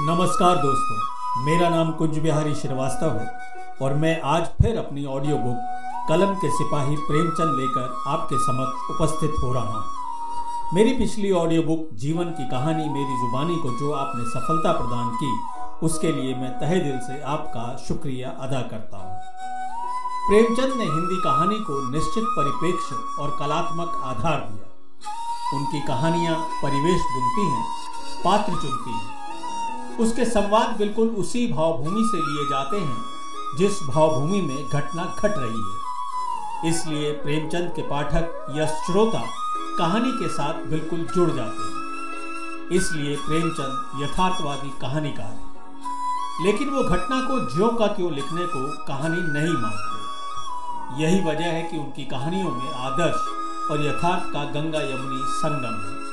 नमस्कार दोस्तों, मेरा नाम कुंज बिहारी श्रीवास्तव है और मैं आज फिर अपनी ऑडियो बुक कलम के सिपाही प्रेमचंद लेकर आपके समक्ष उपस्थित हो रहा हूँ। मेरी पिछली ऑडियो बुक जीवन की कहानी मेरी जुबानी को जो आपने सफलता प्रदान की, उसके लिए मैं तहे दिल से आपका शुक्रिया अदा करता हूँ। प्रेमचंद ने हिंदी कहानी को निश्चित परिप्रेक्ष्य और कलात्मक आधार दिया। उनकी कहानियाँ परिवेश बुनती हैं, पात्र चुनती हैं। उसके संवाद बिल्कुल उसी भावभूमि से लिए जाते हैं, जिस भावभूमि में घटना घट रही है। इसलिए प्रेमचंद के पाठक या श्रोता कहानी के साथ बिल्कुल जुड़ जाते हैं। इसलिए प्रेमचंद यथार्थवादी कहानीकार है। लेकिन वो घटना को ज्यो का क्यों लिखने को कहानी नहीं मानते। यही वजह है कि उनकी कहानियों में आदर्श और यथार्थ का गंगा यमुनी संगम है।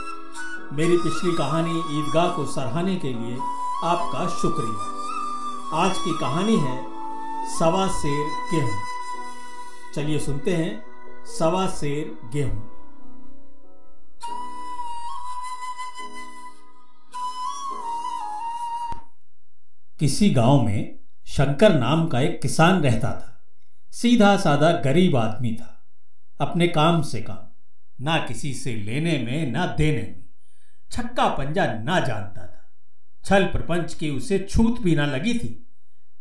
मेरी पिछली कहानी ईदगाह को सराहने के लिए आपका शुक्रिया। आज की कहानी है सवा शेर गेहूँ। चलिए सुनते हैं सवा शेर गेहूँ। किसी गाँव में शंकर नाम का एक किसान रहता था। सीधा साधा गरीब आदमी था। अपने काम से काम, ना किसी से लेने में, ना देने में। छक्का पंजा ना जानता छल प्रपंच की उसे छूत भी ना लगी थी।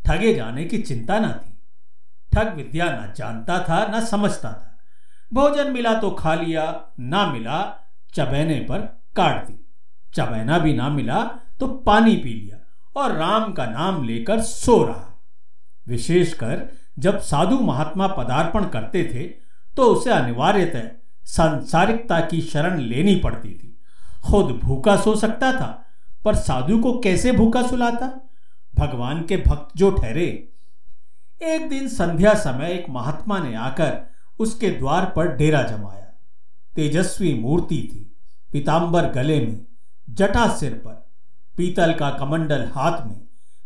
ठगे जाने की चिंता ना थी। ठग विद्या ना जानता था, ना समझता था। भोजन मिला तो खा लिया, ना मिला, चबैने पर काट दी। चबैना भी ना मिला तो पानी पी लिया और राम का नाम लेकर सो रहा। विशेषकर जब साधु महात्मा पदार्पण करते थे तो उसे अनिवार्यतः सांसारिकता की शरण लेनी पड़ती थी। खुद भूखा सो सकता था पर साधु को कैसे भूखा सुलाता? भगवान के भक्त जो ठहरे। एक दिन संध्या समय एक महात्मा ने आकर उसके द्वार पर डेरा जमाया। तेजस्वी मूर्ति थी पीताम्बर गले में, जटा सिर पर, पीतल का कमंडल हाथ में,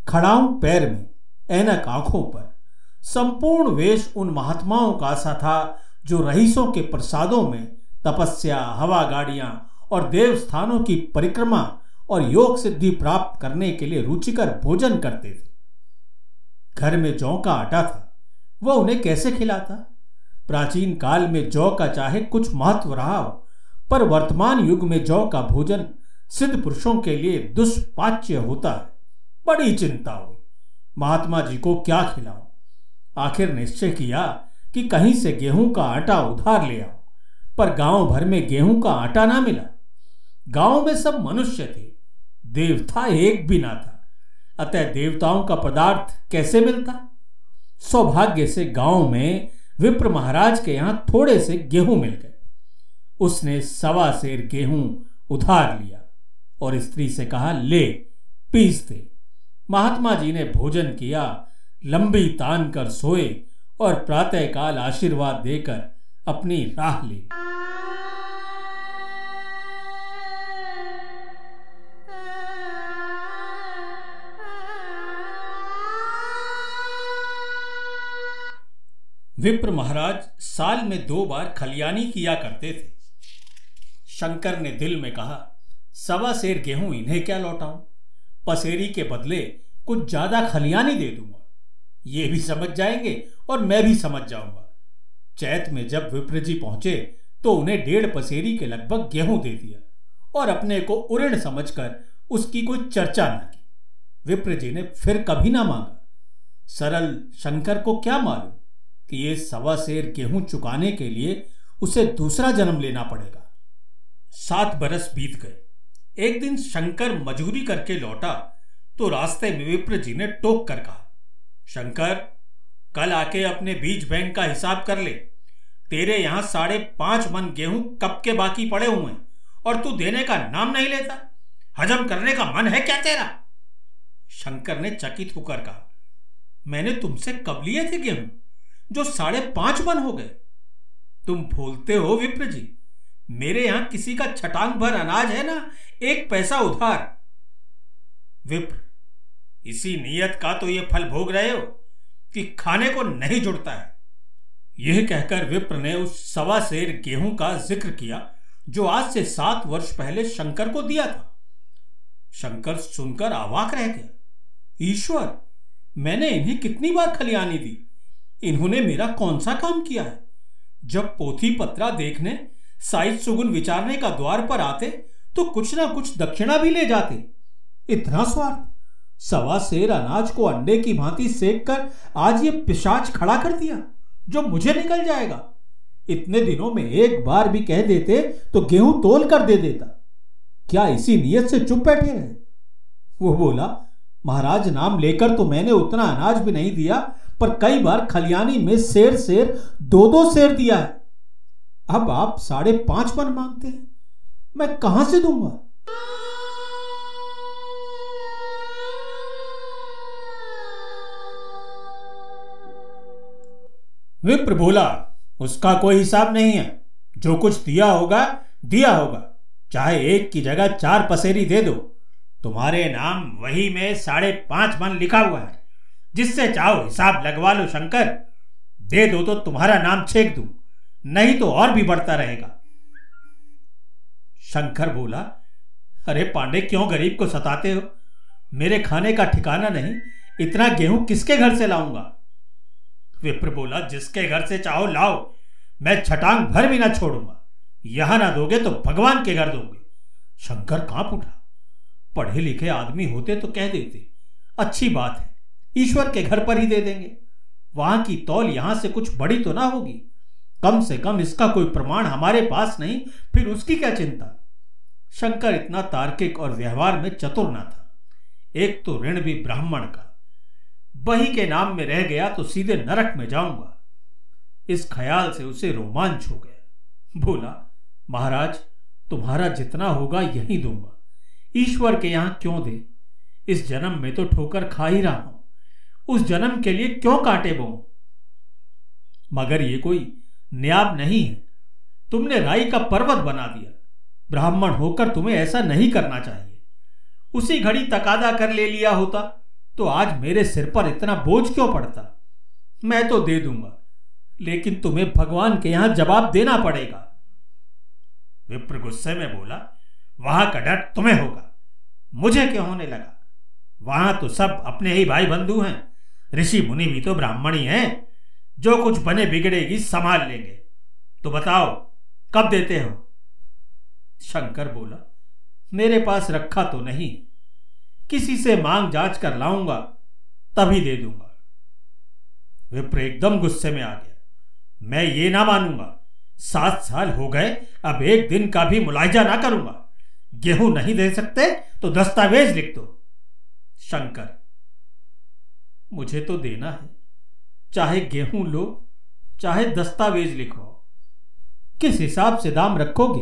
खड़ाऊ पैर में, ऐनक आँखों पर। संपूर्ण वेश उन महात्माओं का सा था जो रईसों के प्रसादों में तपस्या, हवा गाड़ियाँ और देव स्थानों की परिक्रमा और योग सिद्धि प्राप्त करने के लिए रुचिकर भोजन करते थे। घर में जौ का आटा था, वह उन्हें कैसे खिलाता? प्राचीन काल में जौ का चाहे कुछ महत्व रहा हो, पर वर्तमान युग में जौ का भोजन सिद्ध पुरुषों के लिए दुष्पाच्य होता है। बड़ी चिंता हुई। महात्मा जी को क्या खिलाऊं? आखिर निश्चय किया कि कहीं से गेहूँ का आटा उधार ले आओ, पर गाँव भर में गेहूँ का आटा ना मिला। गाँव में सब मनुष्य थे। देवता एक भी ना था। अतः देवताओं का पदार्थ कैसे मिलता? सौभाग्य से गाँव में विप्र महाराज के यहाँ थोड़े से गेहूँ मिल गए। उसने सवा सेर गेहूँ उधार लिया और स्त्री से कहा, ले, पीस दे। महात्मा जी ने भोजन किया, लंबी तान कर सोए और प्रातःकाल आशीर्वाद देकर अपनी राह ली। विप्र महाराज साल में दो बार खलियानी किया करते थे। शंकर ने दिल में कहा, सवा शेर गेहूँ इन्हें क्या लौटाऊं? पसेरी के बदले कुछ ज़्यादा खलियानी दे दूँगा। ये भी समझ जाएँगे और मैं भी समझ जाऊँगा। चैत में जब विप्र जी पहुँचे तो उन्हें डेढ़ पसेरी के लगभग गेहूँ दे दिया और अपने को उऋण समझकर उसकी कोई चर्चा न की। विप्र जी ने फिर कभी ना मांगा। सरल शंकर को क्या मालूम? कि ये सवा शेर गेहूँ चुकाने के लिए उसे दूसरा जन्म लेना पड़ेगा। सात बरस बीत गए। एक दिन शंकर मजूरी करके लौटा तो रास्ते में विप्र जी ने टोक कर कहा, शंकर, कल आके अपने बीज बैंक का हिसाब कर ले। तेरे यहाँ साढ़े पाँच मन गेहूँ कब के बाकी पड़े हुए हैं, और तू देने का नाम नहीं लेता। हजम करने का मन है क्या तेरा? शंकर ने चकित होकर कहा, मैंने तुमसे कब लिए थे गेहूँ? जो साढ़े पाँच मन हो गए। तुम भूलते हो विप्र जी, मेरे यहाँ किसी का छटांग भर अनाज है ना, एक पैसा उधार। विप्र, इसी नियत का तो ये फल भोग रहे हो कि खाने को नहीं जुड़ता है। यह कहकर विप्र ने उस सवा शेर गेहूँ का ज़िक्र किया, जो आज से सात वर्ष पहले शंकर को दिया था। शंकर सुनकर आवाक रह गया। ईश्वर, मैंने इन्हें कितनी बार खलियानी दी? इन्होंने मेरा कौन सा काम किया है? जब पोथी पत्रा देखने साइज़ सुगुन विचारने का द्वार पर आते तो कुछ ना कुछ दक्षिणा भी ले जाते। इतना स्वार्थ? सवा शेर अनाज को अंडे की भांति सेक कर आज ये पिशाच खड़ा कर दिया, जो मुझे निकल जाएगा। इतने दिनों में एक बार भी कह देते तो गेहूँ तोल कर दे देता। क्या इसी नियत से चुप बैठे रहे वो बोला, महाराज, नाम लेकर तो मैंने उतना अनाज भी नहीं दिया पर कई बार खलियानी में शेर शेर दो दो शेर दिया है। अब आप साढ़े पाँच मन मांगते हैं। मैं कहाँ से दूँगा? विप्र बोला उसका कोई हिसाब नहीं है। जो कुछ दिया होगा दिया होगा। चाहे एक की जगह चार पसेरी दे दो। तुम्हारे नाम वही में साढ़े पाँच मन लिखा हुआ है। जिससे चाहो हिसाब लगवा लो शंकर। दे दो तो तुम्हारा नाम छेक दू, नहीं तो और भी बढ़ता रहेगा। शंकर बोला, अरे पांडे, क्यों गरीब को सताते हो? मेरे खाने का ठिकाना नहीं, इतना गेहूँ किसके घर से लाऊँगा? विप्र बोला, जिसके घर से चाहो लाओ, मैं छटांग भर भी ना छोड़ूँगा। यहाँ ना दोगे तो भगवान के घर दोगे। शंकर काँप उठा। पढ़े लिखे आदमी होते तो कह देते, अच्छी बात है ईश्वर के घर पर ही दे देंगे। वहाँ की तौल यहाँ से कुछ बड़ी तो ना होगी। कम से कम इसका कोई प्रमाण हमारे पास नहीं, फिर उसकी क्या चिंता? शंकर इतना तार्किक और व्यवहार में चतुर ना था। एक तो ऋण भी ब्राह्मण का। बही के नाम में रह गया तो सीधे नरक में जाऊँगा। इस ख्याल से उसे रोमांच हो गया। बोला, महाराज, तुम्हारा जितना होगा यही दूँगा। ईश्वर के यहाँ क्यों दे? इस जन्म में तो ठोकर खा ही रहा हूँ। उस जन्म के लिए क्यों काटे बो? मगर ये कोई न्याब नहीं है। तुमने राई का पर्वत बना दिया। ब्राह्मण होकर तुम्हें ऐसा नहीं करना चाहिए। उसी घड़ी तकादा कर ले लिया होता तो आज मेरे सिर पर इतना बोझ क्यों पड़ता? मैं तो दे दूँगा, लेकिन तुम्हें भगवान के यहाँ जवाब देना पड़ेगा। विप्र गुस्से में बोला, वहाँ का डर तुम्हें होगा। मुझे क्यों होने लगा? वहाँ तो सब अपने ही भाई बंधु हैं। ऋषि मुनि भी तो ब्राह्मणी हैं। जो कुछ बने बिगड़ेगी संभाल लेंगे। तो बताओ, कब देते हो? शंकर बोला, मेरे पास रखा तो नहीं। किसी से मांग जाँच कर लाऊँगा, तभी दे दूँगा। विप्र एकदम गुस्से में आ गया। मैं ये ना मानूँगा, सात साल हो गए, अब एक दिन का भी मुलायजा ना करूँगा। गेहूँ नहीं दे सकते तो दस्तावेज़ लिख दो। शंकर मुझे तो देना है। चाहे गेहूँ लो, चाहे दस्तावेज़ लिखो किस हिसाब से दाम रखोगे?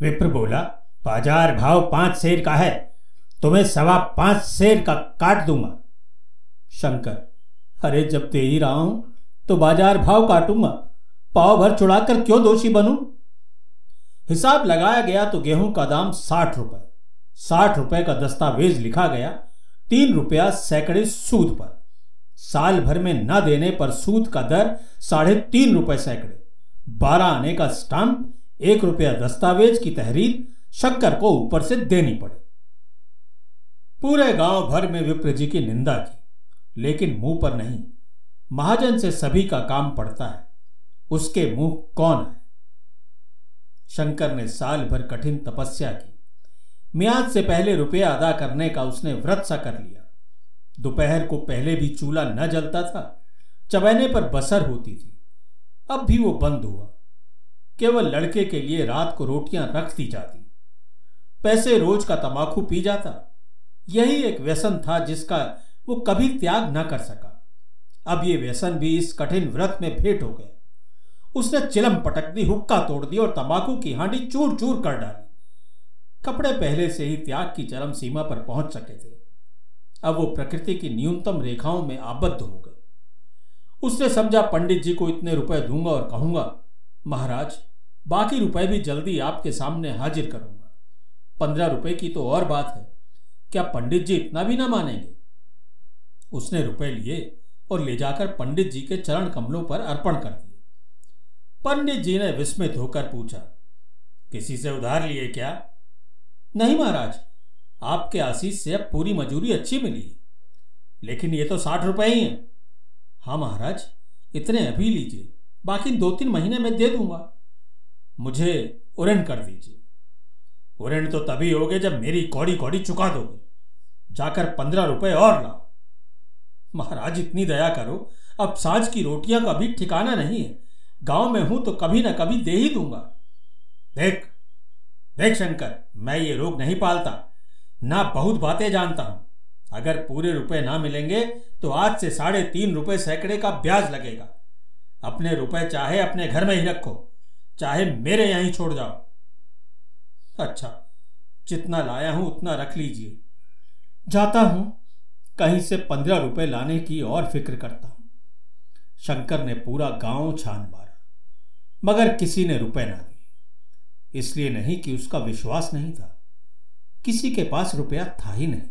विप्र बोला, बाज़ार भाव पाँच शेर का है, तुम्हें सवा पाँच शेर का काट दूँगा। शंकर, अरे जब दे ही रहा हूँ तो बाज़ार भाव काटूँगा। पाव भर चुड़ाकर क्यों दोषी बनूं? हिसाब लगाया गया तो गेहूँ का दाम साठ रुपए साठ रुपए का दस्तावेज़ लिखा गया तीन रुपया सैकड़े सूद पर। साल भर में न देने पर सूद का दर साढ़े तीन रुपए सैकड़े। बारह आने का स्टाम्प, एक रुपया दस्तावेज़ की तहरीर, शक्कर को ऊपर से देनी पड़े। पूरे गाँव भर में विप्र जी की निंदा की, लेकिन मुँह पर नहीं। महाजन से सभी का काम पड़ता है। उसके मुँह कौन है? शंकर ने साल भर कठिन तपस्या की। मियाद से पहले रुपया अदा करने का उसने व्रत सा कर लिया। दोपहर को पहले भी चूल्हा न जलता था, चबैने पर बसर होती थी। अब भी वो बंद हुआ। केवल लड़के के लिए रात को रोटियाँ रख दी जाती। पैसे रोज का तमाकू पी जाता। यही एक व्यसन था जिसका वो कभी त्याग न कर सका। अब ये व्यसन भी इस कठिन व्रत में भेंट हो गए उसने चिलम पटक दी हुक्का तोड़ दी और तंबाकू की हांडी चूर चूर कर डाली। कपड़े पहले से ही त्याग की चरम सीमा पर पहुँच सके थे। अब वो प्रकृति की न्यूनतम रेखाओं में आबद्ध हो गए। उसने समझा, पंडित जी को इतने रुपए दूँगा और कहूँगा, महाराज, बाकी रुपए भी जल्दी आपके सामने हाजिर करूँगा। पंद्रह रुपए की तो और बात है। क्या पंडित जी इतना भी ना मानेंगे? उसने रुपए लिए और ले जाकर पंडित जी के चरण कमलों पर अर्पण कर दिए। पंडित जी ने विस्मित होकर पूछा, किसी से उधार लिए क्या? नहीं महाराज, आपके आशीष से अब पूरी मजूरी अच्छी मिली लेकिन ये तो साठ रुपए ही हैं। हाँ महाराज, इतने अभी लीजिए, बाकी दो तीन महीने में दे दूँगा। मुझे उरण कर दीजिए। उरण तो तभी होगे जब मेरी कौड़ी कौड़ी चुका दोगे। जाकर पंद्रह रुपए और लाओ। महाराज, इतनी दया करो, अब साँझ की रोटियाँ का भी ठिकाना नहीं है। गाँव में हूँ तो कभी ना कभी दे ही दूँगा। देख देख शंकर, मैं ये रोग नहीं पालता, ना बहुत बातें जानता हूँ। अगर पूरे रुपए ना मिलेंगे तो आज से साढ़े तीन रुपए सैकड़े का ब्याज लगेगा। अपने रुपए चाहे अपने घर में ही रखो, चाहे मेरे यहीं छोड़ जाओ। अच्छा जितना लाया हूँ, उतना रख लीजिए। जाता हूँ, कहीं से पंद्रह रुपए लाने की और फ़िक्र करता हूँ। शंकर ने पूरा गाँव छान मारा, मगर किसी ने रुपए ना दिए। इसलिए नहीं कि उसका विश्वास नहीं था। किसी के पास रुपया था ही नहीं,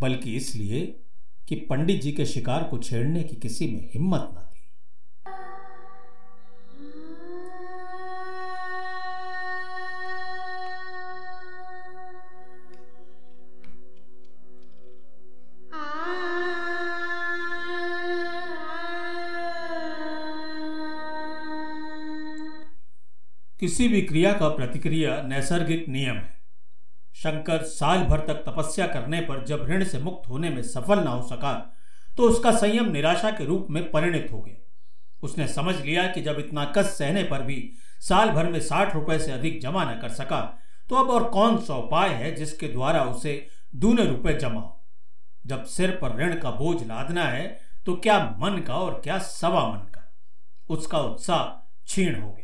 बल्कि इसलिए कि पंडित जी के शिकार को छेड़ने की किसी में हिम्मत न थी। किसी भी क्रिया का प्रतिक्रिया नैसर्गिक नियम है। शंकर साल भर तक तपस्या करने पर जब ऋण से मुक्त होने में सफल ना हो सका तो उसका संयम निराशा के रूप में परिणित हो गया। उसने समझ लिया कि जब इतना कस सहने पर भी साल भर में साठ रुपए से अधिक जमा न कर सका तो अब और कौन सा उपाय है जिसके द्वारा उसे दूने रुपए जमा हो? जब सिर पर ऋण का बोझ लादना है तो क्या मन का और क्या सवा मन का? उसका उत्साह क्षीण हो गया।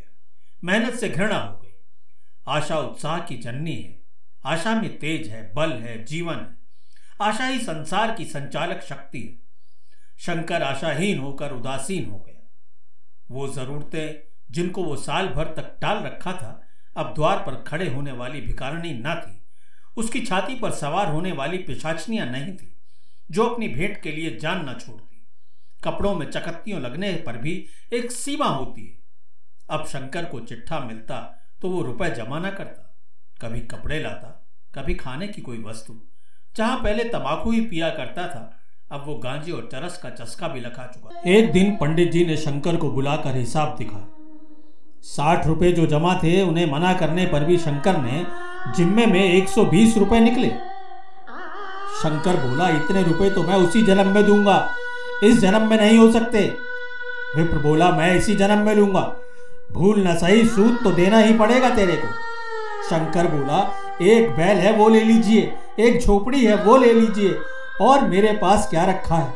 मेहनत से घृणा हो गई। आशा उत्साह की जननी है। आशा में तेज है, बल है, जीवन है। आशा ही संसार की संचालक शक्ति है। शंकर आशाहीन होकर उदासीन हो गया। वो जरूरतें जिनको वो साल भर तक टाल रखा था, अब द्वार पर खड़े होने वाली भिकारणी न थी। उसकी छाती पर सवार होने वाली पिशाचनियाँ नहीं थी, जो अपनी भेंट के लिए जान न छोड़ती। कपड़ों में चकत्तियों लगने पर भी एक सीमा होती है। अब शंकर को चिट्ठा मिलता तो वो रुपए जमा ना करता। कभी कपड़े लाता, कभी खाने की कोई वस्तु। जहाँ पहले तंबाकू ही पिया करता था, अब वो गांजे और चरस का चस्का भी लखा चुका। एक दिन पंडित जी ने शंकर को बुलाकर हिसाब दिखा। साठ रुपए जो जमा थे, उन्हें मना करने पर भी शंकर ने जिम्मे में एक सौ बीस रुपए निकले। शंकर बोला, इतने रुपए तो मैं उसी जन्म में दूँगा। इस जन्म में नहीं हो सकते। विप्र बोला, मैं इसी जन्म में लूँगा। भूल न सही, सूद तो देना ही पड़ेगा तेरे को। शंकर बोला, एक बैल है, वो ले लीजिए। एक झोपड़ी है, वो ले लीजिए। और मेरे पास क्या रखा है?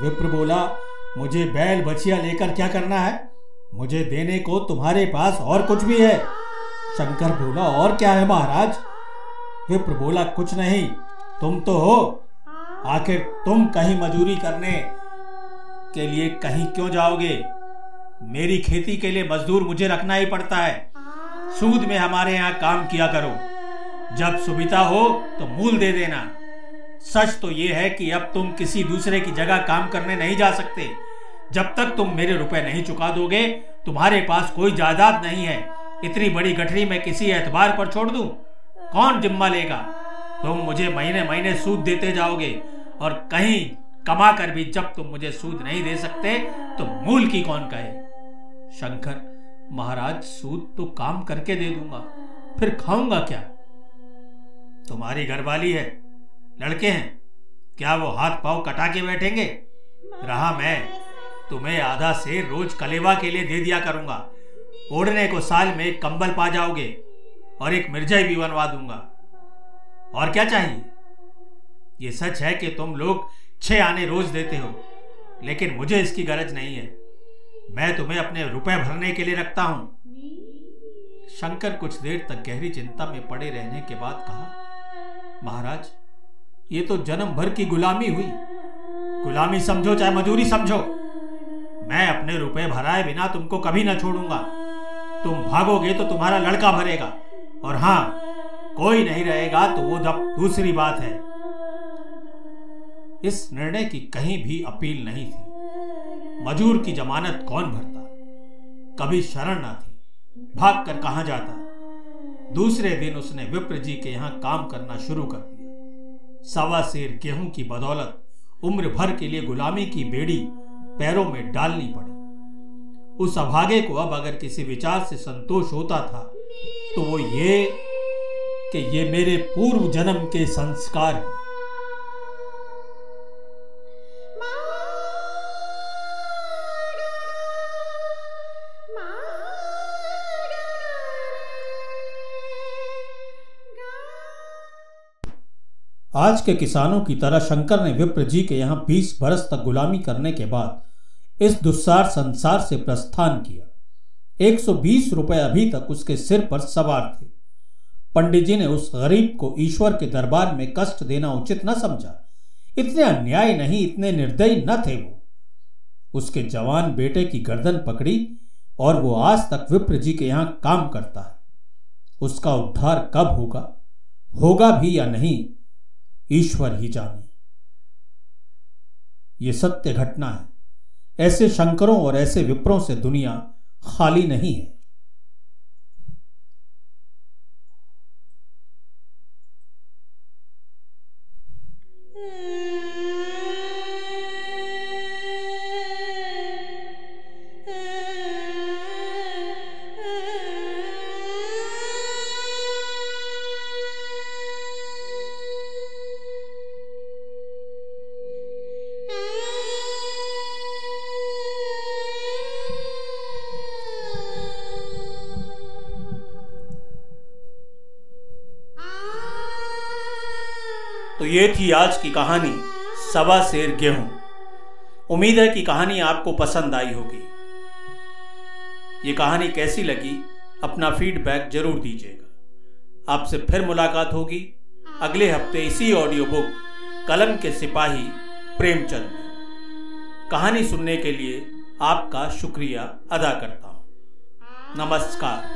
विप्र बोला, मुझे बैल बचिया लेकर क्या करना है? मुझे देने को तुम्हारे पास और कुछ भी है। शंकर बोला, और क्या है महाराज? विप्र बोला, कुछ नहीं, तुम तो हो। आखिर तुम कहीं मजूरी करने के लिए कहीं क्यों जाओगे? मेरी खेती के लिए मजदूर मुझे रखना ही पड़ता है। सूद में हमारे यहाँ काम किया करो। जब सुविधा हो तो मूल दे देना। सच तो यह है कि अब तुम किसी दूसरे की जगह काम करने नहीं जा सकते। जब तक तुम मेरे रुपए नहीं चुका दोगे, तुम्हारे पास कोई जायदाद नहीं है। इतनी बड़ी गठरी में किसी एतबार पर छोड़ दूँ? कौन जिम्मा लेगा? तुम मुझे महीने महीने सूद देते जाओगे और कहीं कमा कर भी जब तुम मुझे सूद नहीं दे सकते तो मूल की कौन कहे? शंकर, महाराज, सूद तो काम करके दे दूँगा, फिर खाऊँगा क्या? तुम्हारी घरवाली है, लड़के हैं, क्या वो हाथ पाव कटा के बैठेंगे? रहा मैं, तुम्हें आधा से रोज कलेवा के लिए दे दिया करूँगा। ओढ़ने को साल में एक कंबल पा जाओगे, और एक मिर्जाई भी बनवा दूँगा। और क्या चाहिए? ये सच है कि तुम लोग छह आने रोज देते हो, लेकिन मुझे इसकी गरज नहीं है। मैं तुम्हें अपने रुपए भरने के लिए रखता हूँ। शंकर कुछ देर तक गहरी चिंता में पड़े रहने के बाद कहा, महाराज, ये तो जन्म भर की गुलामी हुई। गुलामी समझो चाहे मजूरी समझो। मैं अपने रुपए भराए बिना तुमको कभी ना छोड़ूँगा। तुम भागोगे तो तुम्हारा लड़का भरेगा। और हाँ, कोई नहीं रहेगा तो वो दूसरी बात है। इस निर्णय की कहीं भी अपील नहीं थी। मजूर की जमानत कौन भरता? कभी शरण ना थी भाग कर कहा जाता? दूसरे दिन उसने विप्र जी के यहाँ काम करना शुरू कर दिया। सवा शेर गेहूँ की बदौलत, उम्र भर के लिए गुलामी की बेड़ी पैरों में डालनी पड़ी। उस अभागे को अब अगर किसी विचार से संतोष होता था तो वो ये कि ये मेरे पूर्व जन्म के संस्कार हैं। आज के किसानों की तरह शंकर ने विप्र जी के यहाँ बीस बरस तक गुलामी करने के बाद इस दुस्सार संसार से प्रस्थान किया। 120 रुपए अभी तक उसके सिर पर सवार थे। पंडित जी ने उस गरीब को ईश्वर के दरबार में कष्ट देना उचित न समझा। इतने अन्याय नहीं, इतने निर्दयी न थे वो। उसके जवान बेटे की गर्दन पकड़ी और वो आज तक विप्र जी के यहाँ काम करता है। उसका उद्धार कब होगा? होगा भी या नहीं? ईश्वर ही जाने। ये सत्य घटना है। ऐसे शंकरों और ऐसे विप्रों से दुनिया खाली नहीं है। तो ये थी आज की कहानी सवा शेर गेहूँ। उम्मीद है कि कहानी आपको पसंद आई होगी। ये कहानी कैसी लगी, अपना फीडबैक ज़रूर दीजिएगा। आपसे फिर मुलाकात होगी। अगले हफ़्ते इसी ऑडियो बुक कलम के सिपाही, प्रेमचंद। कहानी सुनने के लिए आपका शुक्रिया अदा करता हूँ। नमस्कार।